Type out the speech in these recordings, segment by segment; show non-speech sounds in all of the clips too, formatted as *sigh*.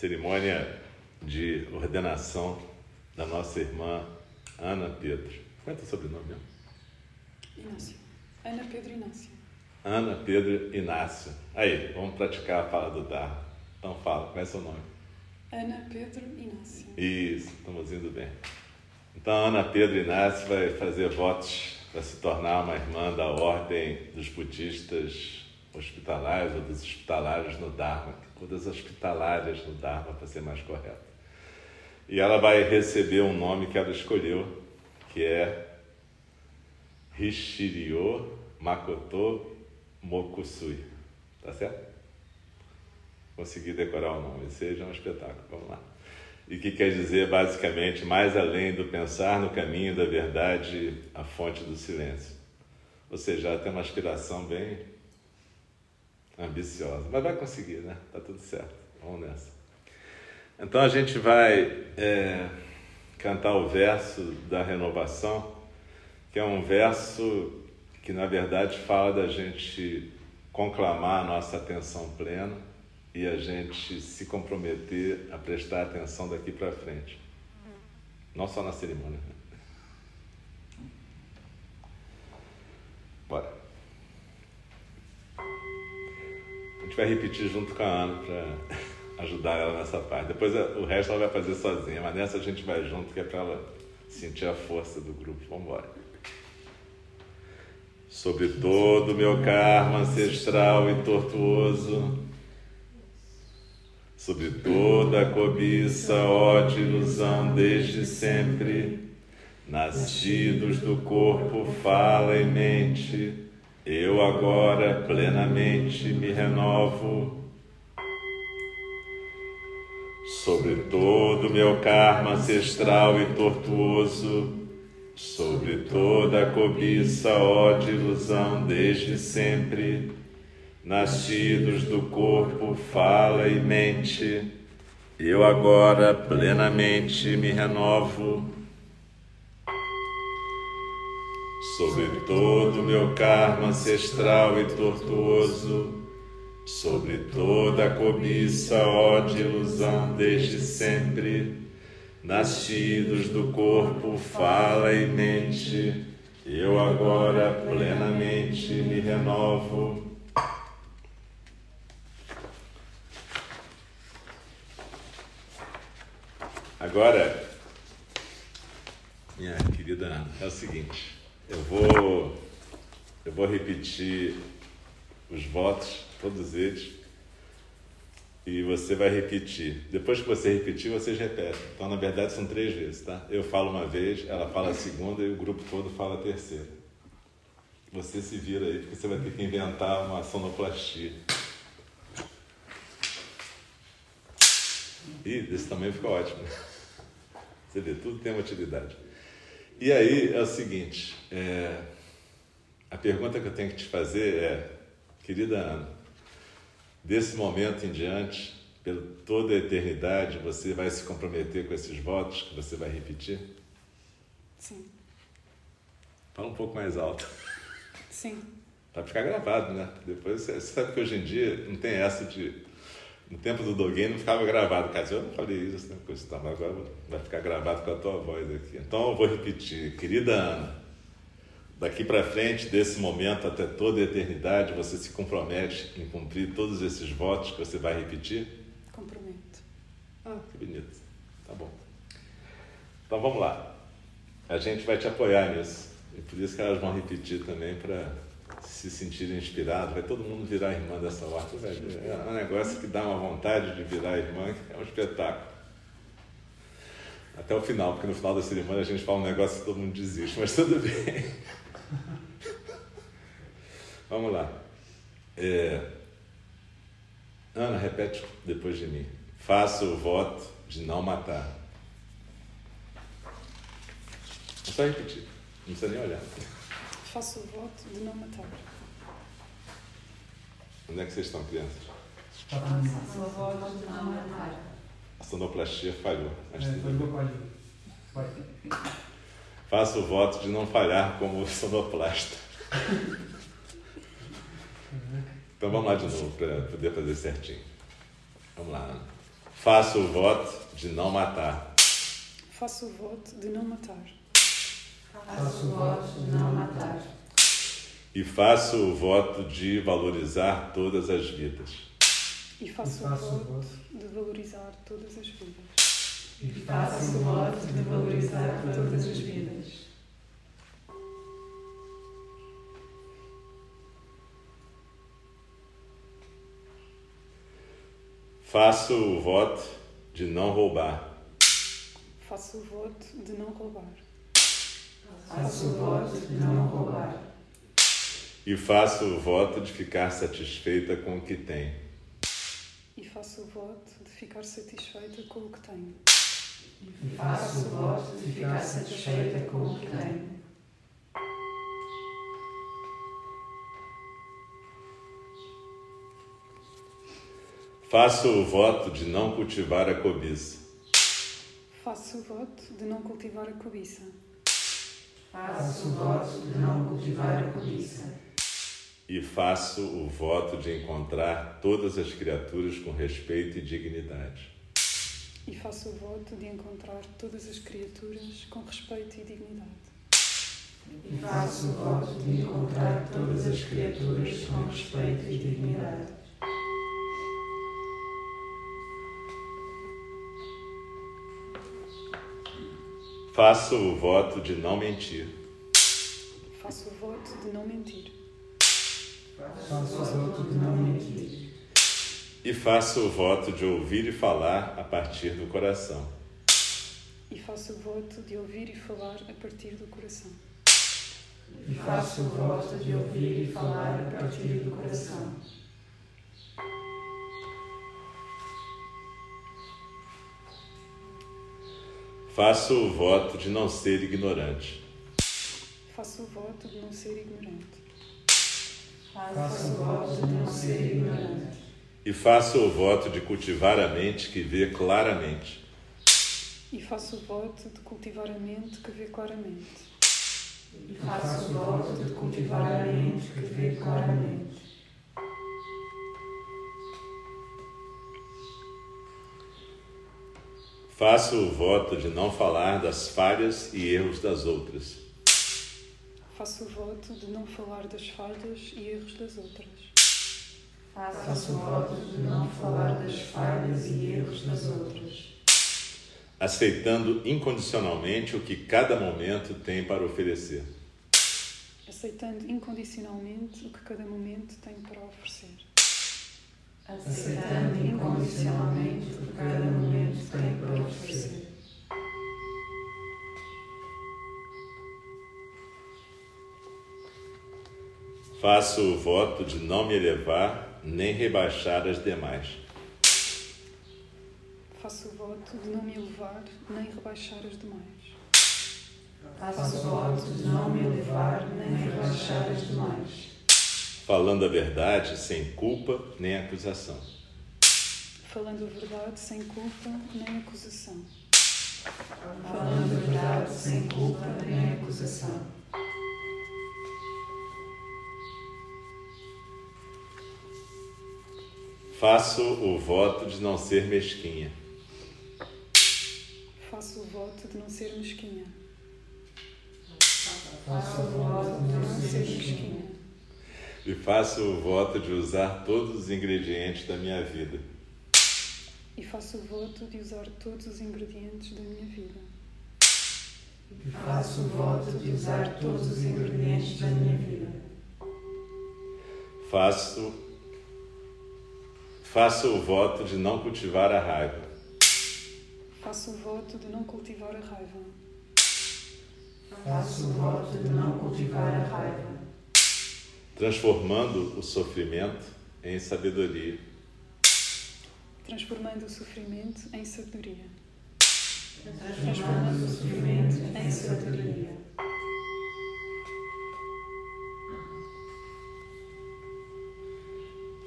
cerimônia de ordenação da nossa irmã Ana Pedro. Quanto é o sobrenome mesmo? Inácio. Ana Pedro Inácio. Ana Pedro Inácio. Aí, vamos praticar a fala do Dharma. Então fala, qual é seu nome? Ana Pedro Inácio. Isso, estamos indo bem. Então, Ana Pedro Inácio vai fazer votos para se tornar uma irmã da ordem dos budistas hospitalares ou dos hospitalários no Dharma, ou das hospitalárias no Dharma, para ser mais correto. E ela vai receber um nome que ela escolheu, que é Rishirio Makoto Mokusui. Tá certo? Consegui decorar o nome, seja um espetáculo. Vamos lá. E que quer dizer, basicamente, mais além do pensar no caminho da verdade, a fonte do silêncio. Ou seja, ela tem uma aspiração bem ambiciosa. Mas vai conseguir, né? Tá tudo certo. Vamos nessa. Então a gente vai é, cantar o verso da renovação, que é um verso que na verdade fala da gente conclamar a nossa atenção plena e a gente se comprometer a prestar atenção daqui para frente. Não só na cerimônia. Né? Bora. A gente vai repetir junto com a Ana para *laughs* ajudar ela nessa parte. Depois o resto ela vai fazer sozinha, mas nessa a gente vai junto, que é para ela sentir a força do grupo. Vamos embora. Sobre todo o meu karma ancestral e tortuoso, sobre toda a cobiça, ódio, ilusão desde sempre, nascidos do corpo, fala e mente, eu agora plenamente me renovo sobre todo meu karma ancestral e tortuoso, sobre toda a cobiça, ódio, ilusão desde sempre, nascidos do corpo, fala e mente, eu agora plenamente me renovo sobre todo o meu karma ancestral e tortuoso sobre toda a cobiça, ódio, ilusão desde sempre, nascidos do corpo, fala e mente, eu agora plenamente me renovo. Agora, minha querida é o seguinte, eu vou, eu vou repetir os votos todos eles, e você vai repetir. Depois que você repetir, vocês repetem. Então, na verdade, são três vezes, tá? Eu falo uma vez, ela fala a segunda e o grupo todo fala a terceira. Você se vira aí, porque você vai ter que inventar uma sonoplastia. Ih, desse tamanho fica ótimo. Você vê, tudo tem uma utilidade. E aí é o seguinte: é, a pergunta que eu tenho que te fazer é, querida Ana, Desse momento em diante, pela toda a eternidade, você vai se comprometer com esses votos que você vai repetir? Sim. Fala um pouco mais alto. Sim. Para ficar gravado, né? Depois você sabe que hoje em dia não tem essa de. No tempo do Doguin não ficava gravado. Cara, eu não falei isso, né? Coisa, tá, mas agora vai ficar gravado com a tua voz aqui. Então eu vou repetir. Querida Ana, Daqui para frente, desse momento até toda a eternidade, você se compromete em cumprir todos esses votos que você vai repetir? Comprometo. Ah, que bonito. Tá bom. Então vamos lá. A gente vai te apoiar nisso. E por isso que elas vão repetir também para se sentirem inspiradas. Vai todo mundo virar irmã dessa horta. É um negócio que dá uma vontade de virar irmã, é um espetáculo. Até o final, porque no final da cerimônia a gente fala um negócio que todo mundo desiste, mas tudo bem. Vamos lá. É... Ana, repete depois de mim. Faço o voto de não matar. É só repetir. Não precisa nem olhar. Faço o voto de não matar. Onde é que vocês estão, crianças? Faço o voto de não matar. A sonoplastia falhou. Mas é, falhou. Faço o voto de não falhar como *laughs* sonoplasta. Então vamos lá de novo para poder fazer certinho. Vamos lá, Ana. Faço o voto de não matar. Faço o voto de não matar. Faço o voto de não matar. E faço o voto de valorizar todas as vidas. E faço, faço o o voto voto de valorizar todas as vidas. E faço o voto de valorizar todas as vidas. Faço o voto de não roubar. Faço o voto de não roubar. Faço o voto de não roubar. E faço o voto de ficar satisfeita com o que tem. E faço o voto de ficar satisfeita com o que tenho. E faço o voto de ficar satisfeita com o que tenho. Faço o voto de não cultivar a cobiça. Faço o voto de não cultivar a cobiça. Faço o voto de não cultivar a cobiça. E faço o voto de encontrar todas as criaturas com respeito e dignidade. E faço o voto de encontrar todas as criaturas com respeito e dignidade. E faço o voto de encontrar todas as criaturas com respeito e dignidade. Faço o voto de não mentir. Faço o voto de não mentir. E faço o voto de ouvir e falar a partir do coração. E faço o voto de ouvir e falar a partir do coração. E faço o voto de ouvir e falar a partir do coração. Faço o voto de não ser ignorante. Faço o voto de não ser ignorante. Faço o voto de não ser ignorante. E faço o voto de cultivar a mente que vê claramente. E faço o voto de cultivar a mente que vê claramente. E faço o voto de cultivar a mente que vê claramente. Faço o voto de não falar das falhas e erros das outras. Faço o voto de não falar das falhas e erros das outras. Faço o voto de não falar das falhas e erros das outras. Aceitando incondicionalmente o que cada momento tem para oferecer. Aceitando incondicionalmente o que cada momento tem para oferecer. Aceitando incondicionalmente o que cada momento tem para oferecer. Faço o voto de não me elevar nem rebaixar as demais. Faço o voto de não me elevar nem rebaixar as demais. Faço o voto de não me elevar nem rebaixar as demais. Falando a verdade sem culpa nem acusação. Falando a verdade sem culpa nem acusação. Falando a verdade sem culpa nem acusação. Faço o voto de não ser mesquinha. Faço o voto de não ser mesquinha. Faço o voto de Não ser mesquinha. E faço o voto de usar todos os ingredientes da minha vida. E faço o voto de usar todos os ingredientes da minha vida. E faço o voto de usar todos os ingredientes da minha vida. Faço faço o voto de não cultivar a raiva. Faço o voto de não cultivar a raiva. Faço o voto de não cultivar a raiva. transformando o sofrimento em sabedoria. Transformando o sofrimento em sabedoria. Transformando o sofrimento em sabedoria.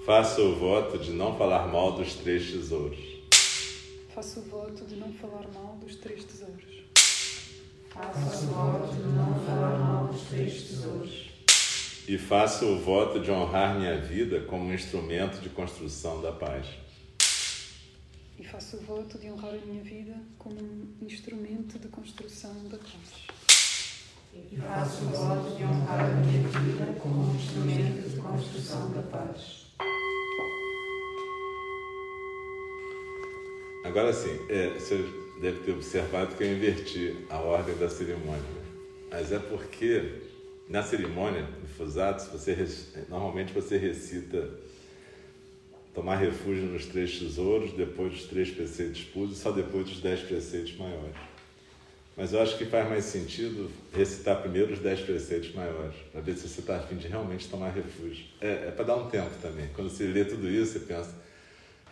Faço o voto de não falar mal dos três tesouros. Faço o voto de não falar mal dos três tesouros. Faço o voto de não falar mal dos três tesouros. E faço o voto de honrar minha vida como um instrumento de construção da paz. E faço o voto de honrar a minha vida como um instrumento de construção da paz. E faço o voto de honrar a minha vida como um instrumento de construção da paz. Agora sim, é, você deve ter observado que eu inverti a ordem da cerimônia. Mas é porque na cerimônia, no Fusatos, você, normalmente você recita tomar refúgio nos três tesouros, depois dos três preceitos puros e só depois dos dez preceitos maiores. Mas eu acho que faz mais sentido recitar primeiro os dez preceitos maiores, para ver se você está afim de realmente tomar refúgio. É, é para dar um tempo também. Quando você lê tudo isso, você pensa,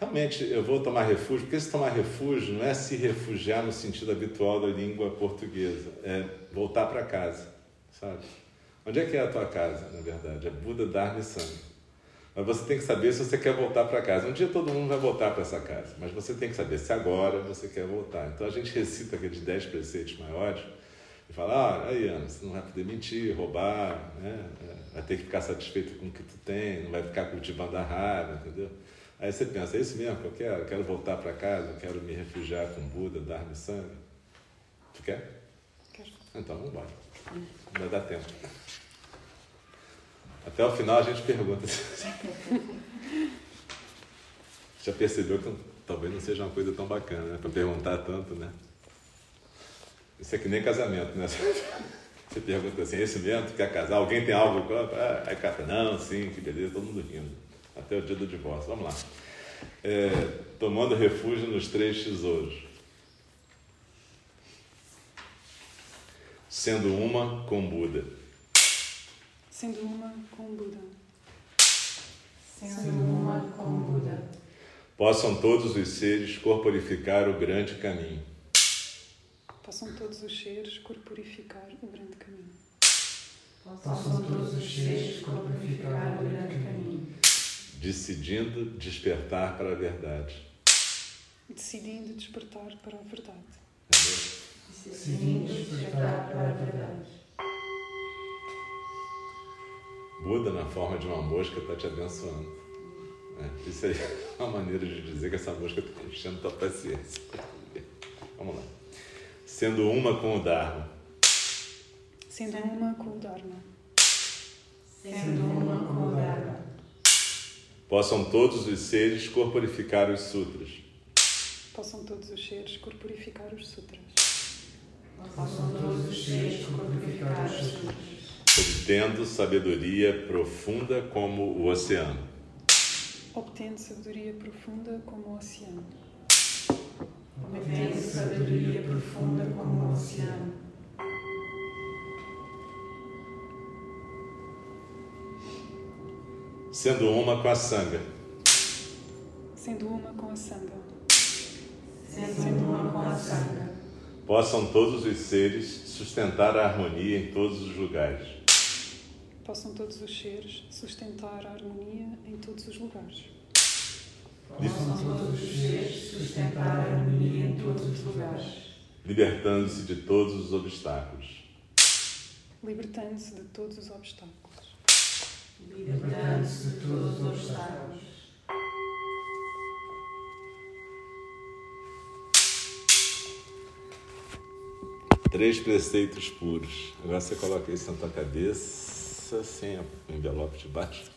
realmente eu vou tomar refúgio, porque se tomar refúgio não é se refugiar no sentido habitual da língua portuguesa, é voltar para casa, sabe? Onde é que é a tua casa, na verdade? É Buda, Dharma e Sangha. Mas você tem que saber se você quer voltar para casa. Um dia todo mundo vai voltar para essa casa, mas você tem que saber se agora você quer voltar. Então a gente recita aqueles dez preceitos maiores e fala: ah, aí, Ana, você não vai poder mentir, roubar, né? É, vai ter que ficar satisfeito com o que tu tem, não vai ficar cultivando a raiva, entendeu? Aí você pensa: é isso mesmo que eu quero? Eu quero voltar para casa, eu quero me refugiar com Buda, Dharma e Sangha. Tu quer? Quero. Então vamos embora. Vai dar tempo. Até o final a gente pergunta. *laughs* Já percebeu que talvez não seja uma coisa tão bacana, né? Para perguntar tanto, né? Isso é que nem casamento, né? Você pergunta assim, esse mesmo, quer casar? Alguém tem algo? Ah, aí cara, não, sim, que beleza, todo mundo rindo. Até o dia do divórcio. Vamos lá. É, tomando refúgio nos três tesouros. Sendo uma com Buda sendo uma com o Buda. Sendo uma com o Buda. Possam todos os seres corporificar o grande caminho. Possam todos os seres corporificar o grande caminho. Possam todos os seres corporificar o grande caminho. Decidindo despertar para a verdade. Decidindo despertar para a verdade. Decidindo despertar para a verdade. Buda, na forma de uma mosca, está te abençoando. É, isso aí é uma maneira de dizer que essa mosca está enchendo tua paciência. Vamos lá. Sendo uma com o Dharma. Sendo uma com o Dharma. Sendo uma com o Dharma. Possam todos os seres corporificar os sutras. Possam todos os seres corporificar os sutras. Possam todos os seres corporificar os sutras obtendo sabedoria profunda como o oceano. Obtendo sabedoria profunda como o oceano. Obtendo sabedoria profunda como o oceano. Sendo uma com a sanga. Sendo uma com a sanga. Sendo uma com a sanga. Possam todos os seres sustentar a harmonia em todos os lugares possam todos os seres sustentar a harmonia em todos os lugares. Possam todos os seres sustentar a harmonia em todos os lugares. Libertando-se de todos os obstáculos. Libertando-se de todos os obstáculos. Libertando-se de todos os obstáculos. Três preceitos puros. Agora você coloca isso na tua cabeça sem o envelope de baixo.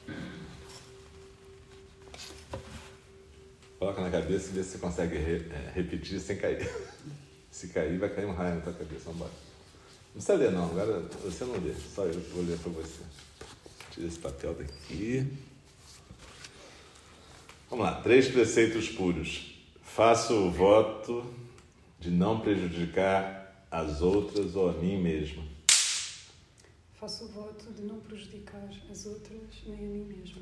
Coloca na cabeça e vê se você consegue re, é, repetir sem cair. *laughs* Se cair, vai cair um raio na tua cabeça. Vamos embora. Não precisa ler, não. Agora você não lê. Só eu vou ler para você. Tira esse papel daqui. Vamos lá. Três preceitos puros. Faço o voto de não prejudicar as outras ou a mim mesmo Faço o voto de não prejudicar as outras nem a mim mesma.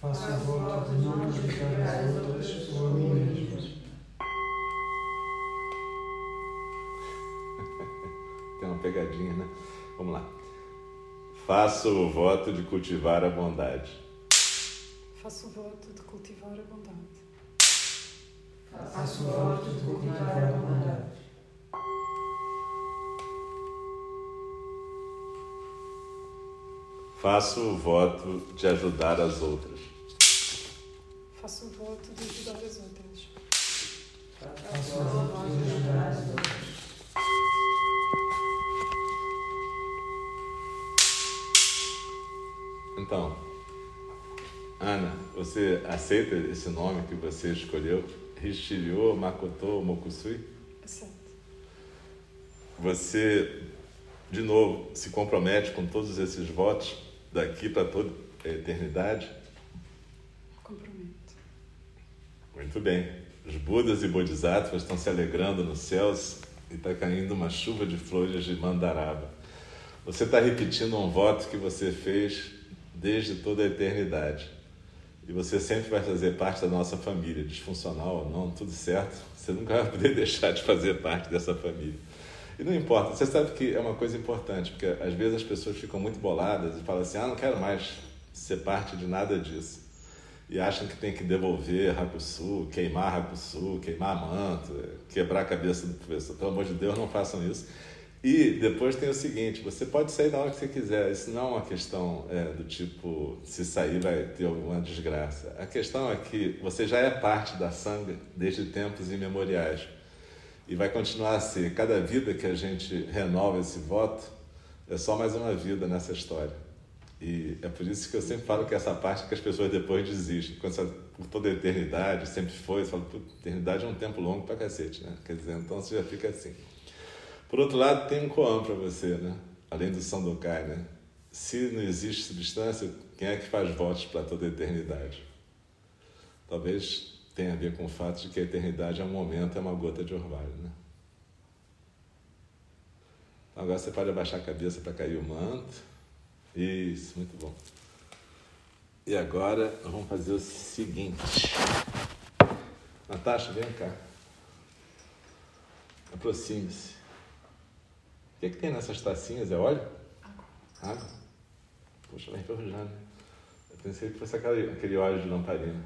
Faço o voto de não prejudicar as outras ou a mim mesma. Tem uma pegadinha, né? Vamos lá. Faço o voto de cultivar a bondade. Faço o voto de cultivar a bondade. Faço o voto de cultivar a bondade. Faço o voto de ajudar as outras. faço o voto de ajudar as outras. Faço o voto de ajudar as outras. Então, Ana, você aceita esse nome que você escolheu? Hishiryo Makoto Mokusui? Aceito. Você, de novo, se compromete com todos esses votos daqui para toda a eternidade? Comprometo. Muito bem. Os Budas e Bodhisattvas estão se alegrando nos céus e está caindo uma chuva de flores de mandaraba. Você está repetindo um voto que você fez desde toda a eternidade. E você sempre vai fazer parte da nossa família, disfuncional ou não, tudo certo. Você nunca vai poder *laughs* deixar de fazer parte dessa família. E não importa, você sabe que é uma coisa importante, porque às vezes as pessoas ficam muito boladas e falam assim: ah, não quero mais ser parte de nada disso. E acham que tem que devolver Hakusu, queimar Hakusu, queimar manto, quebrar a cabeça do professor. Pelo amor de Deus, não façam isso. E depois tem o seguinte: você pode sair na hora que você quiser. Isso não é uma questão é, do tipo, se sair vai ter alguma desgraça. A questão é que você já é parte da sanga desde tempos imemoriais. E vai continuar a ser. Cada vida que a gente renova esse voto é só mais uma vida nessa história. E é por isso que eu sempre falo que essa parte que as pessoas depois desistem. Quando você, por toda a eternidade, sempre foi, você fala, eternidade é um tempo longo pra cacete, né? Quer dizer, então você já fica assim. Por outro lado, tem um koan para você, né? Além do Sandokai, né? Se não existe substância, quem é que faz votos para toda a eternidade? Talvez tenha a ver com o fato de que a eternidade é um momento, é uma gota de orvalho, né? Então agora você pode abaixar a cabeça para cair o manto. Isso, muito bom. E agora vamos fazer o seguinte. Natasha, vem cá. Aproxime-se. O que, é que tem nessas tacinhas? É óleo? Água. Água? Poxa, vai enferrujar, né? Eu pensei que fosse aquele, aquele óleo de lamparina.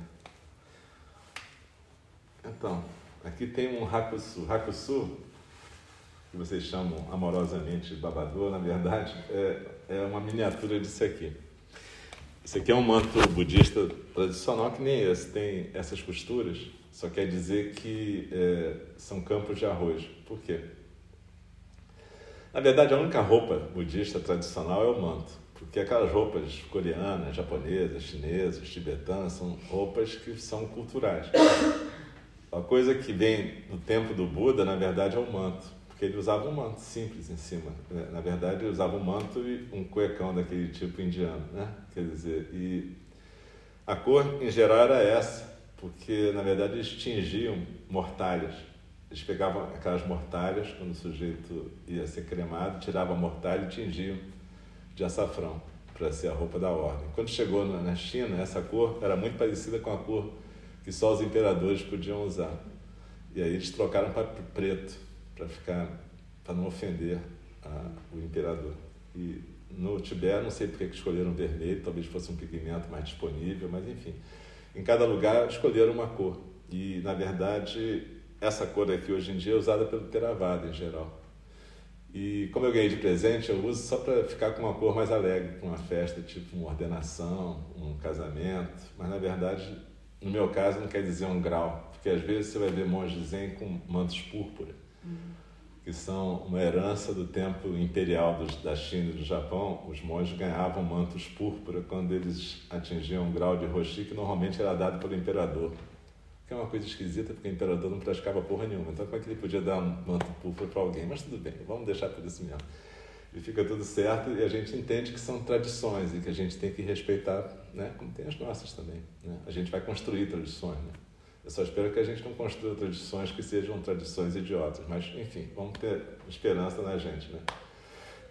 Então, aqui tem um Hakusu. Hakusu, que vocês chamam amorosamente babador, na verdade, é, é uma miniatura disso aqui. Isso aqui é um manto budista tradicional que nem esse, tem essas costuras, só quer dizer que é, são campos de arroz. Por quê? Na verdade, a única roupa budista tradicional é o manto, porque aquelas roupas coreanas, japonesas, chinesas, tibetanas são roupas que são culturais. A coisa que vem do tempo do Buda, na verdade, é o manto, porque ele usava um manto simples em cima. Na verdade, ele usava um manto e um cuecão daquele tipo indiano, né? Quer dizer, e a cor em geral era essa, porque na verdade eles tingiam mortalhas eles pegavam aquelas mortalhas, quando o sujeito ia ser cremado, tiravam a mortalha e tingiam de açafrão, para ser a roupa da ordem. Quando chegou na China, essa cor era muito parecida com a cor que só os imperadores podiam usar. E aí eles trocaram para preto, para ficar, para não ofender a, o imperador. E no Tibete, não sei porque que escolheram vermelho, talvez fosse um pigmento mais disponível, mas enfim. Em cada lugar escolheram uma cor. E, na verdade, essa cor aqui hoje em dia é usada pelo Theravada em geral. E como eu ganhei de presente, eu uso só para ficar com uma cor mais alegre, para uma festa, tipo uma ordenação, um casamento. Mas na verdade, no meu caso, não quer dizer um grau, porque às vezes você vai ver monges zen com mantos púrpura, uhum. que são uma herança do tempo imperial dos, da China e do Japão. Os monges ganhavam mantos púrpura quando eles atingiam um grau de roshi que normalmente era dado pelo imperador que é uma coisa esquisita, porque o imperador não praticava porra nenhuma. Então, como é que ele podia dar um manto púrpura para alguém? Mas tudo bem, vamos deixar por isso mesmo. E fica tudo certo, e a gente entende que são tradições e que a gente tem que respeitar, né? como tem as nossas também. Né? A gente vai construir tradições. Né? Eu só espero que a gente não construa tradições que sejam tradições idiotas, mas enfim, vamos ter esperança na gente. Né?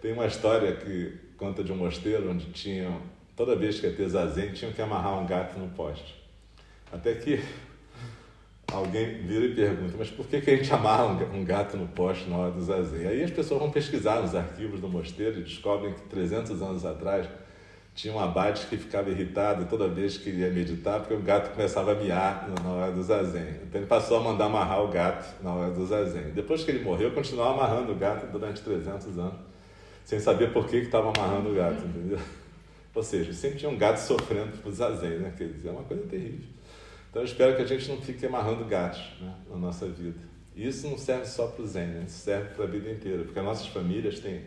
Tem uma história que conta de um mosteiro onde tinham, toda vez que ia ter zazen, tinham que amarrar um gato no poste. Até que alguém vira e pergunta, mas por que, que a gente amarra um gato no poste na hora do zazen? Aí as pessoas vão pesquisar nos arquivos do mosteiro e descobrem que 300 anos atrás tinha um abade que ficava irritado toda vez que ia meditar porque o gato começava a miar na hora do zazen. Então ele passou a mandar amarrar o gato na hora do zazen. Depois que ele morreu, continuava amarrando o gato durante 300 anos, sem saber por que estava amarrando o gato, entendeu? Ou seja, sempre tinha um gato sofrendo por zazen, né? Quer dizer, é uma coisa terrível. Então eu espero que a gente não fique amarrando gatos né, na nossa vida. E isso não serve só para o Zen, né? isso serve para a vida inteira, porque as nossas famílias têm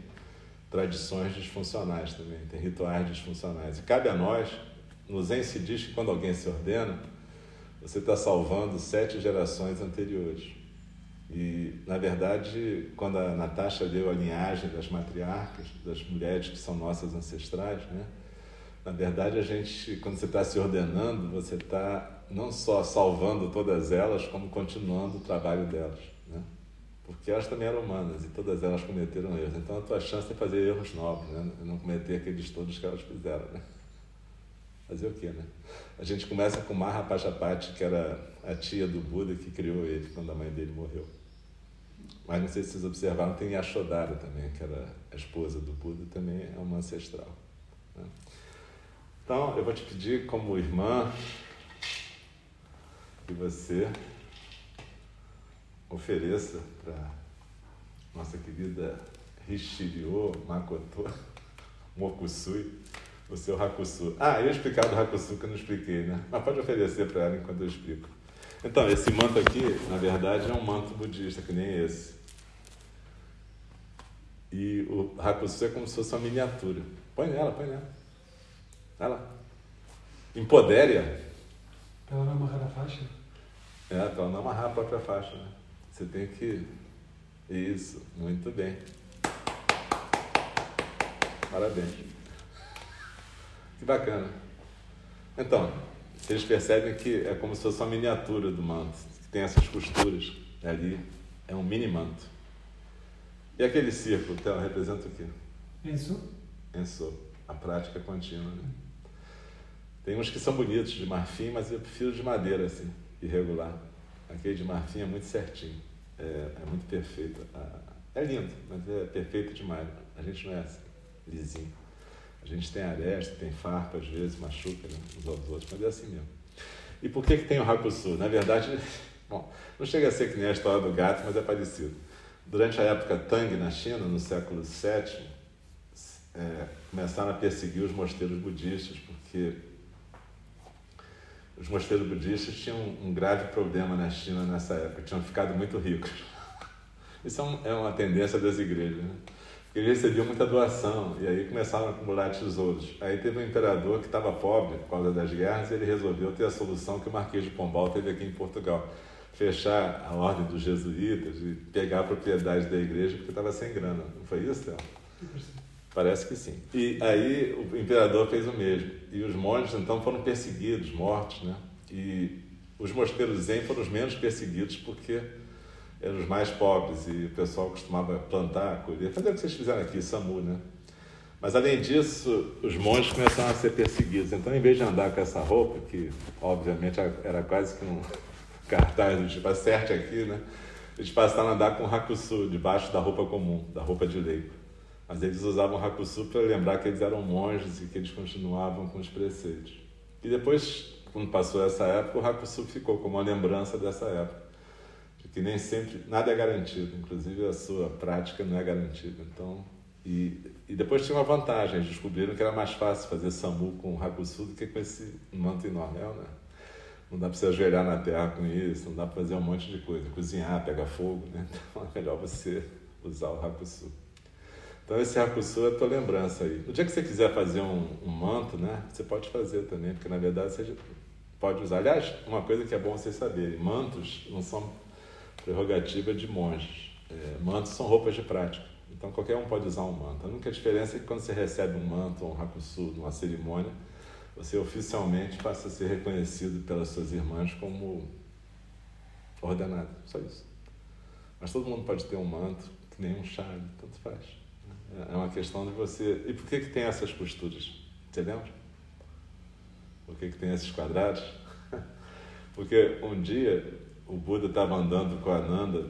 tradições disfuncionais também, têm rituais disfuncionais. E cabe a nós, no Zen se diz que quando alguém se ordena, você está salvando sete gerações anteriores. E, na verdade, quando a Natasha deu a linhagem das matriarcas, das mulheres que são nossas ancestrais, né? na verdade, a gente, quando você está se ordenando, você está não só salvando todas elas, como continuando o trabalho delas. Né? Porque elas também eram humanas e todas elas cometeram erros. Então, a tua chance é fazer erros novos, né? não cometer aqueles todos que elas fizeram. Né? Fazer o quê, né? A gente começa com Mahapajapati, que era a tia do Buda que criou ele quando a mãe dele morreu. Mas não sei se vocês observaram, tem Yashodhara também, que era a esposa do Buda, também é uma ancestral. Né? Então, eu vou te pedir, como irmã, que você ofereça para nossa querida Rishiryo Makoto Mokusui o seu Hakusu. Ah, eu explicar do Hakusu que eu não expliquei, né? Mas pode oferecer para ela enquanto eu explico. Então, esse manto aqui, na verdade, é um manto budista, que nem esse. E o Hakusu é como se fosse uma miniatura. Põe nela, põe nela. Vai lá. Empodere-a. Ela vai amarrar a faixa? É, para ela não amarrar a própria faixa. Né? Você tem que. Isso, muito bem. Parabéns. Que bacana. Então, vocês percebem que é como se fosse uma miniatura do manto, que tem essas costuras ali. É um mini manto. E aquele círculo, então, representa o quê? Enso? Enso, a prática contínua. Né? Tem uns que são bonitos de marfim, mas eu prefiro de madeira, assim, irregular. Aquele de marfim é muito certinho, é, é muito perfeito. É lindo, mas é perfeito demais. A gente não é assim, lisinho. A gente tem aresta, tem farpa, às vezes machuca né, uns aos outros, mas é assim mesmo. E por que, que tem o Hakusu? Na verdade, *laughs* bom, não chega a ser que nem a história do gato, mas é parecido. Durante a época Tang na China, no século VII, é, começaram a perseguir os mosteiros budistas, porque os mosteiros budistas tinham um grave problema na China nessa época, tinham ficado muito ricos. *laughs* Isso é, é uma tendência das igrejas, né? Eles recebiam muita doação e aí começaram a acumular tesouros. Aí teve um imperador que estava pobre por causa das guerras e ele resolveu ter a solução que o Marquês de Pombal teve aqui em Portugal. Fechar a ordem dos jesuítas e pegar a propriedade da igreja porque estava sem grana. Não foi isso, Théo? Parece que sim. E aí o imperador fez o mesmo. E os monges então foram perseguidos, mortos, né? E os mosteiros zen foram os menos perseguidos porque eram os mais pobres e o pessoal costumava plantar, colher, fazer o que vocês fizeram aqui, SAMU, né? Mas além disso, os monges começaram a ser perseguidos. Então, em vez de andar com essa roupa, que obviamente era quase que um *laughs* cartaz tipo, acerte aqui, né? Eles passaram a andar com hakusu debaixo da roupa comum, da roupa de leigo. Mas eles usavam Hakusu para lembrar que eles eram monges e que eles continuavam com os preceitos. E depois, quando passou essa época, o Hakusu ficou como uma lembrança dessa época. De que nem sempre, nada é garantido, inclusive a sua prática não é garantida. Então, e, e depois tinha uma vantagem, eles descobriram que era mais fácil fazer SAMU com o Hakusu do que com esse manto enorme, né? Não dá para você ajoelhar na terra com isso, não dá para fazer um monte de coisa, cozinhar, pegar fogo, né? *laughs* Então é melhor você usar o Hakusu. Então esse Hakusu é a tua lembrança aí. No dia que você quiser fazer um, um, manto, né, você pode fazer também, porque na verdade você pode usar. Aliás, uma coisa que é bom vocês saberem, mantos não são prerrogativa de monges. É, mantos são roupas de prática. Então qualquer um pode usar um manto. A única diferença é que quando você recebe um manto ou um Hakusu numa cerimônia, você oficialmente passa a ser reconhecido pelas suas irmãs como ordenado. Só isso. Mas todo mundo pode ter um manto, que nem um chale, tanto faz. É uma questão de você. E por que, que tem essas costuras? Você lembra? Por que, que tem esses quadrados? *laughs* Porque um dia o Buda estava andando com a Nanda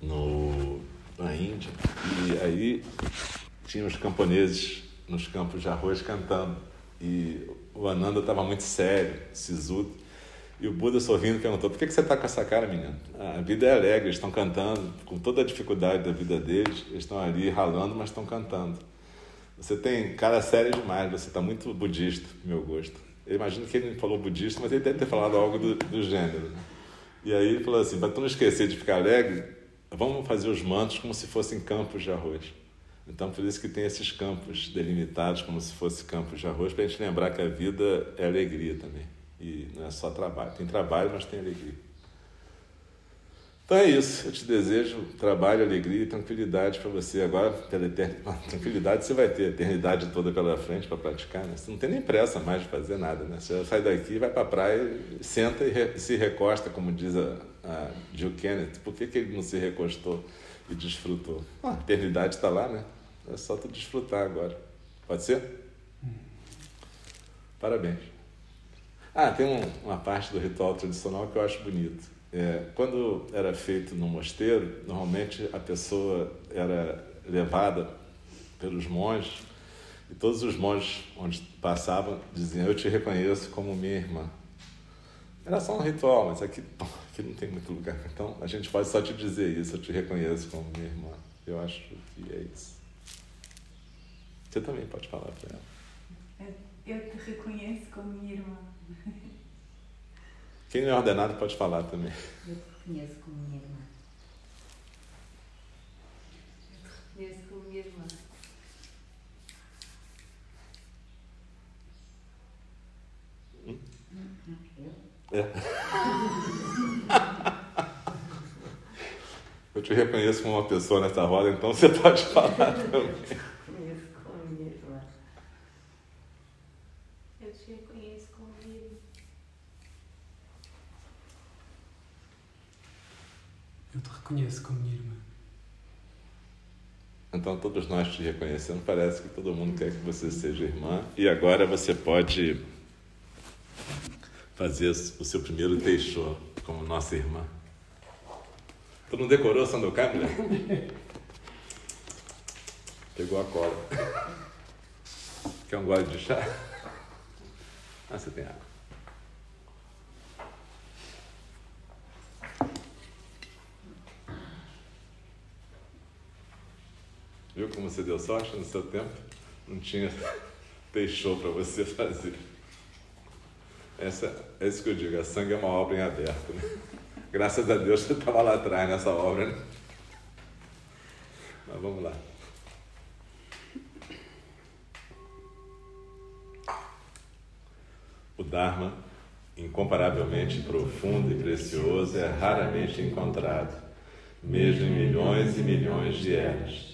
no, na Índia e aí tinha os camponeses nos campos de arroz cantando. E o Ananda estava muito sério, sisudo. E o Buda sorrindo perguntou: por que, você está com essa cara, menino? Ah, a vida é alegre, eles estão cantando, com toda a dificuldade da vida deles, eles estão ali ralando, mas estão cantando. Você tem cara séria demais, você está muito budista, meu gosto. Eu imagino que ele falou budista, mas ele deve ter falado algo do, do gênero. Né? E aí ele falou assim: para tu não esquecer de ficar alegre, vamos fazer os mantos como se fossem campos de arroz. Então, por isso que tem esses campos delimitados como se fossem campos de arroz, para a gente lembrar que a vida é alegria também. E não é só trabalho. Tem trabalho, mas tem alegria. Então é isso. Eu te desejo trabalho, alegria e tranquilidade para você. Agora, pela eternidade, *laughs* tranquilidade você vai ter a eternidade toda pela frente para praticar. Né? Você não tem nem pressa mais de fazer nada. Né? Você sai daqui, vai para a praia, senta e re, se recosta, como diz a, a Jill Kenneth. Por que, que ele não se recostou e desfrutou? Ah, a eternidade está lá, né? É só tu desfrutar agora. Pode ser? Parabéns. Ah, tem um, uma parte do ritual tradicional que eu acho bonito. É, quando era feito no mosteiro, normalmente a pessoa era levada pelos monges e todos os monges onde passavam diziam: Eu te reconheço como minha irmã. Era só um ritual, mas aqui, aqui não tem muito lugar. Então a gente pode só te dizer isso: Eu te reconheço como minha irmã. Eu acho que é isso. Você também pode falar para ela. Eu te reconheço como minha irmã. *laughs* Quem não é ordenado pode falar também. Eu te reconheço como minha irmã. Eu te reconheço como minha irmã. Hum? Eu? É. *laughs* Eu te reconheço como uma pessoa nessa roda, então você pode falar *laughs* também. reconheço como minha irmã. Então, todos nós te reconhecendo, parece que todo mundo quer que você seja irmã. E agora você pode fazer o seu primeiro teixô como nossa irmã. Tu não decorou Sandokai, mulher? *laughs* Pegou a cola. Quer um gole de chá? Ah, você tem água. Viu como você deu sorte no seu tempo? Não tinha *laughs* peixou para você fazer. Essa, é isso que eu digo, a sangue é uma obra em aberto. Né? Graças a Deus você estava lá atrás nessa obra. Né? Mas vamos lá. O Dharma, incomparavelmente profundo e precioso, é raramente encontrado, mesmo em milhões e milhões de eras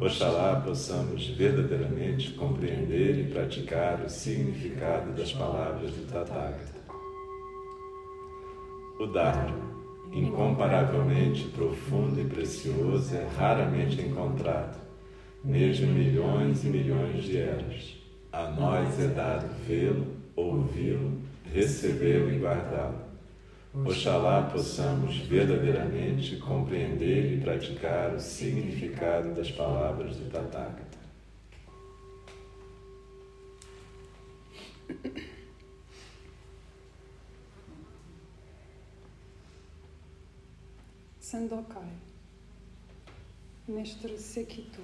Oxalá possamos verdadeiramente compreender e praticar o significado das palavras do Tathagata. O Dharma, incomparavelmente profundo e precioso, é raramente encontrado, mesmo milhões e milhões de eras. A nós é dado vê-lo, ouvi-lo, recebê-lo e guardá-lo. Oxalá possamos verdadeiramente compreender e praticar o significado das palavras do Tathagata. Sandokai, Mestre Sekitu.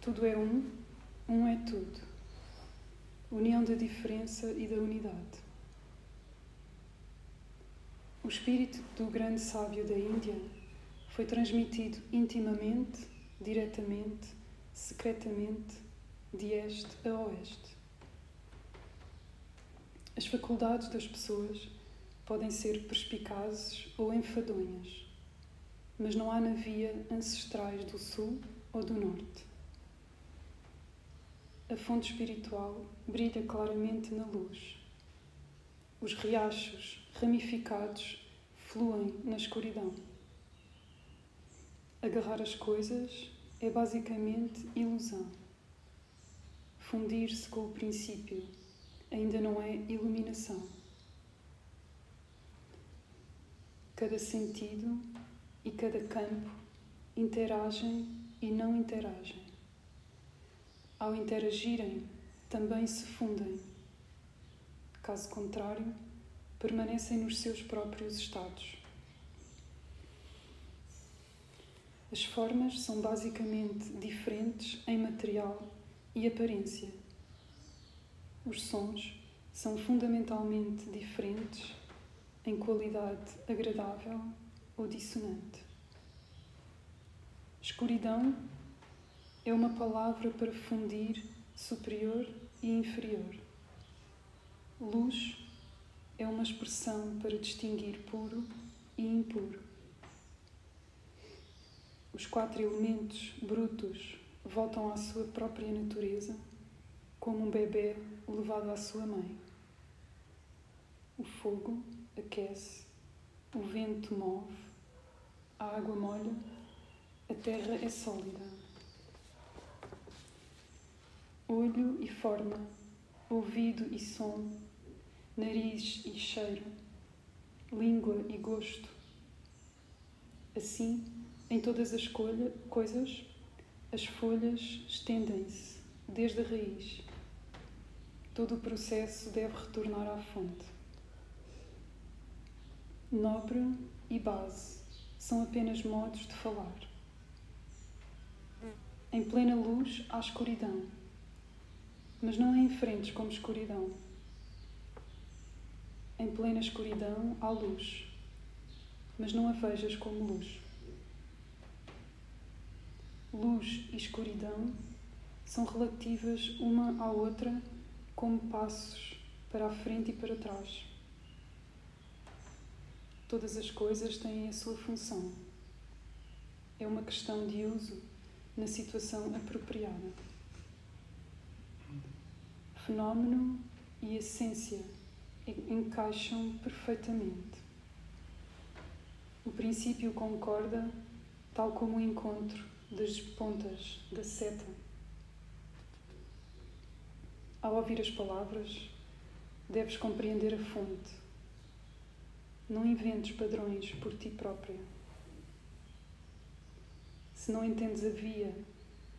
Tudo é um, um é tudo. União da diferença e da unidade. O espírito do grande sábio da Índia foi transmitido intimamente, diretamente, secretamente, de este a oeste. As faculdades das pessoas podem ser perspicazes ou enfadonhas, mas não há na via ancestrais do sul ou do norte. A fonte espiritual brilha claramente na luz. Os riachos ramificados, fluem na escuridão. Agarrar as coisas é basicamente ilusão. Fundir-se com o princípio ainda não é iluminação. Cada sentido e cada campo interagem e não interagem. Ao interagirem, também se fundem. Caso contrário, permanecem nos seus próprios estados. As formas são basicamente diferentes em material e aparência. Os sons são fundamentalmente diferentes em qualidade agradável ou dissonante. Escuridão é uma palavra para fundir superior e inferior. Luz é uma expressão para distinguir puro e impuro. Os quatro elementos brutos voltam à sua própria natureza, como um bebê levado à sua mãe. O fogo aquece, o vento move, a água molha, a terra é sólida. Olho e forma, ouvido e som, nariz e cheiro, língua e gosto. Assim, em todas as coisas, as folhas estendem-se desde a raiz. Todo o processo deve retornar à fonte. Nobre e base são apenas modos de falar. Em plena luz há escuridão, mas não em frentes como escuridão. Em plena escuridão há luz, mas não a vejas como luz. Luz e escuridão são relativas uma à outra como passos para a frente e para trás. Todas as coisas têm a sua função. É uma questão de uso na situação apropriada. Fenómeno e essência encaixam perfeitamente. O princípio concorda, tal como o encontro das pontas da seta. Ao ouvir as palavras, deves compreender a fonte. Não inventes padrões por ti própria. Se não entendes a via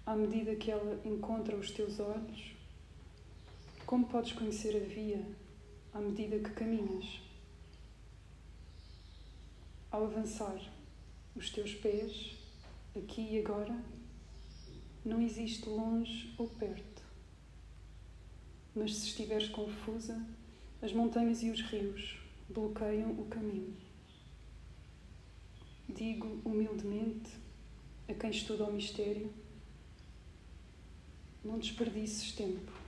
à medida que ela encontra os teus olhos, como podes conhecer a via à medida que caminhas? Ao avançar, os teus pés aqui e agora, não existe longe ou perto. Mas se estiveres confusa, as montanhas e os rios bloqueiam o caminho. Digo humildemente a quem estuda o mistério: não desperdices tempo.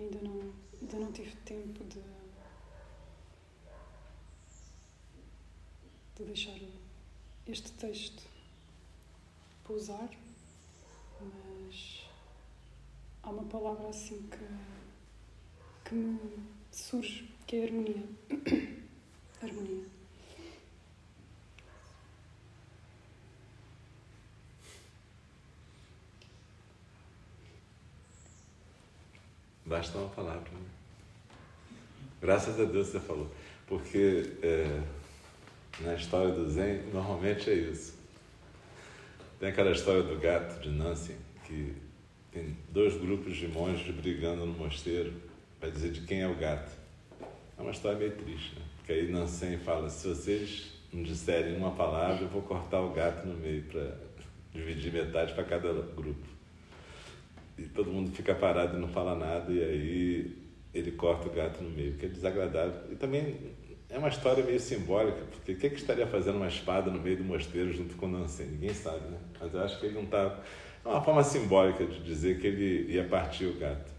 Ainda não, ainda não tive tempo de, de deixar este texto pousar, mas há uma palavra assim que, que me surge, que é harmonia. *coughs* harmonia. Basta uma palavra. Né? Graças a Deus você falou. Porque é, na história do Zen, normalmente é isso. Tem aquela história do gato de Nancy, que tem dois grupos de monges brigando no mosteiro para dizer de quem é o gato. É uma história meio triste, né? Porque aí Nansen fala, se vocês não disserem uma palavra, eu vou cortar o gato no meio para dividir metade para cada grupo e todo mundo fica parado e não fala nada, e aí ele corta o gato no meio, que é desagradável. E também é uma história meio simbólica, porque o que, é que estaria fazendo uma espada no meio do mosteiro junto com Nansen? Ninguém sabe, né? Mas eu acho que ele não está. É uma forma simbólica de dizer que ele ia partir o gato.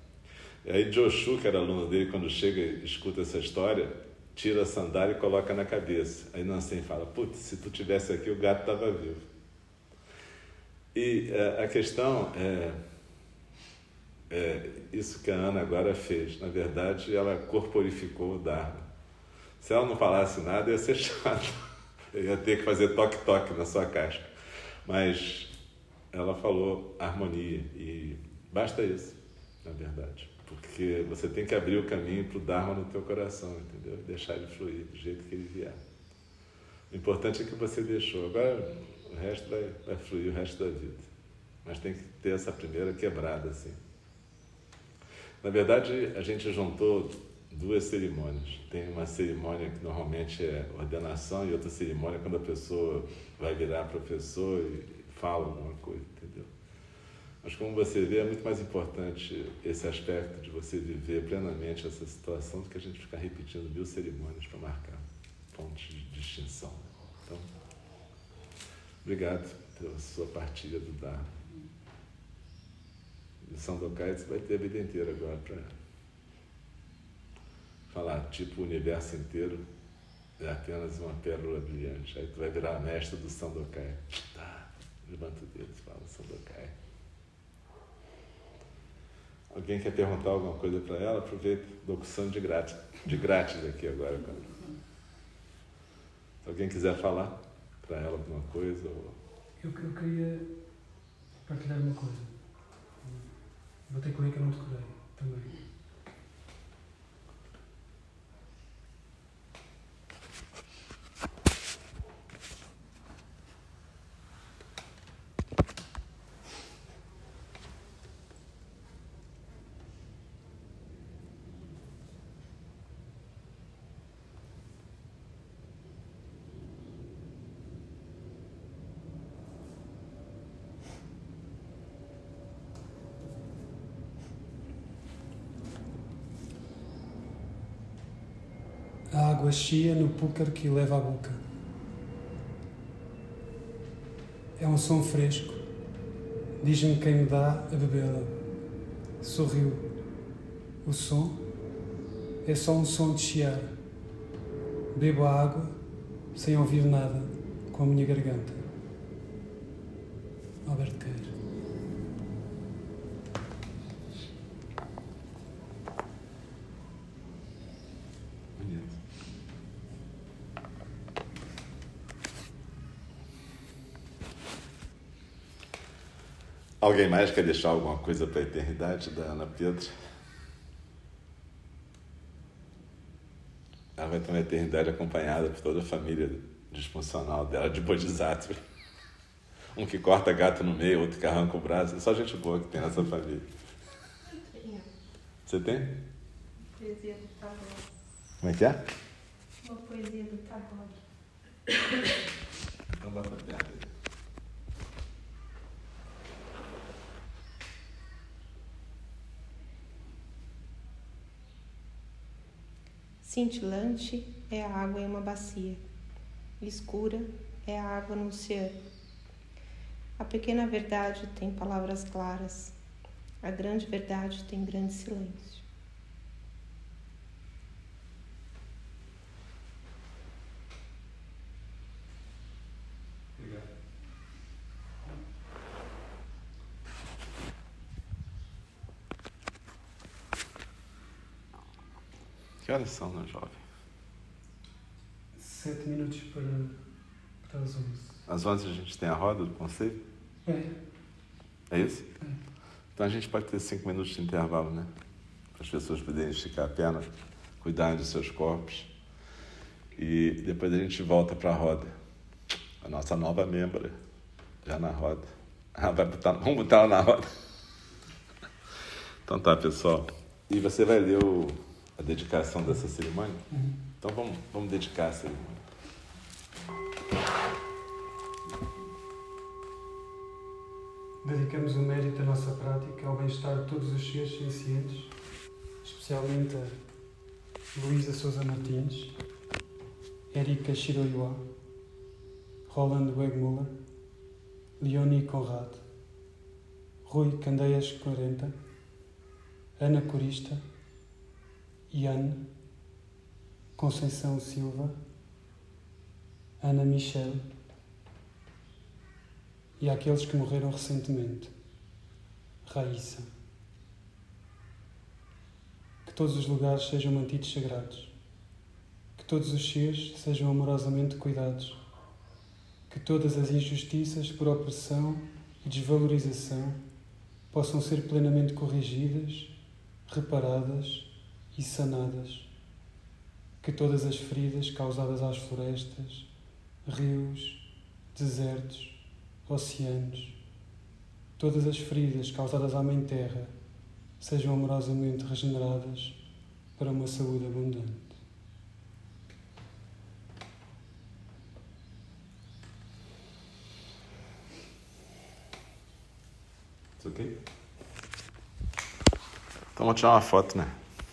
E aí Joshu, que era aluno dele, quando chega e escuta essa história, tira a sandália e coloca na cabeça. Aí Nansen fala: Putz, se tu tivesse aqui, o gato estava vivo. E uh, a questão é é, isso que a Ana agora fez. Na verdade, ela corporificou o Dharma. Se ela não falasse nada, ia ser *laughs* chato. Eu ia ter que fazer toque-toque na sua casca. Mas ela falou harmonia e basta isso, na verdade. Porque você tem que abrir o caminho para o Dharma no teu coração, entendeu? Deixar ele fluir do jeito que ele vier. O importante é que você deixou. Agora o resto vai, vai fluir o resto da vida. Mas tem que ter essa primeira quebrada, assim. Na verdade, a gente juntou duas cerimônias. Tem uma cerimônia que normalmente é ordenação e outra cerimônia quando a pessoa vai virar professor e fala alguma coisa, entendeu? Mas como você vê, é muito mais importante esse aspecto de você viver plenamente essa situação do que a gente ficar repetindo mil cerimônias para marcar pontos de distinção. Então, obrigado pela sua partilha do Dharma de São você vai ter a vida inteira agora para falar, tipo, o universo inteiro é apenas uma pérola brilhante. Aí tu vai virar a mestra do Sandokai. Tá, levanta o dedo e fala Sandokai. Alguém quer perguntar alguma coisa para ela? Aproveita, locução de grátis, de grátis aqui agora. Se alguém quiser falar para ela alguma coisa. Ou... Eu, eu queria partilhar uma coisa. Vou ter que ler que eu não decorei também. Água chia no púcar que leva à boca. É um som fresco. Diz-me quem me dá a bebê-la. Sorriu. O som é só um som de chiar. Bebo a água sem ouvir nada com a minha garganta. Alguém mais quer deixar alguma coisa para a eternidade da Ana Pedro? Ela vai ter uma eternidade acompanhada por toda a família disfuncional dela, de Bodhisattva. Um que corta gato no meio, outro que arranca o braço. É só gente boa que tem nessa família. Você tem? Poesia do Tagore. Como é que é? Uma poesia do Tagore. Então bota perto aí. Cintilante é a água em uma bacia, escura é a água no oceano. A pequena verdade tem palavras claras, a grande verdade tem grande silêncio. São, meu jovem? Sete minutos para, para as onze. Às 11 a gente tem a roda do conselho? É. É isso? É. Então a gente pode ter cinco minutos de intervalo, né? Para as pessoas poderem esticar a perna, cuidarem dos seus corpos. E depois a gente volta para a roda. A nossa nova membra, já na roda. Ah, vai botar, vamos botar ela na roda. *laughs* Então tá, pessoal. E você vai ler o, a dedicação dessa cerimônia? Uhum. Então vamos, vamos dedicar a cerimônia. Dedicamos o mérito da nossa prática ao bem-estar de todos os seres sencientes, especialmente a Luísa Souza Martins, Erika Shiroyuá, Roland Wegmuller, Leonie Conrad, Rui Candeias 40, Ana Corista, Iane, Conceição Silva, Ana Michel e àqueles que morreram recentemente, Raíssa. Que todos os lugares sejam mantidos sagrados, que todos os seres sejam amorosamente cuidados, que todas as injustiças por opressão e desvalorização possam ser plenamente corrigidas, reparadas e sanadas, que todas as feridas causadas às florestas, rios, desertos, oceanos, todas as feridas causadas à Mãe Terra sejam amorosamente regeneradas para uma saúde abundante. Isso ok? Então vamos tirar uma foto, né?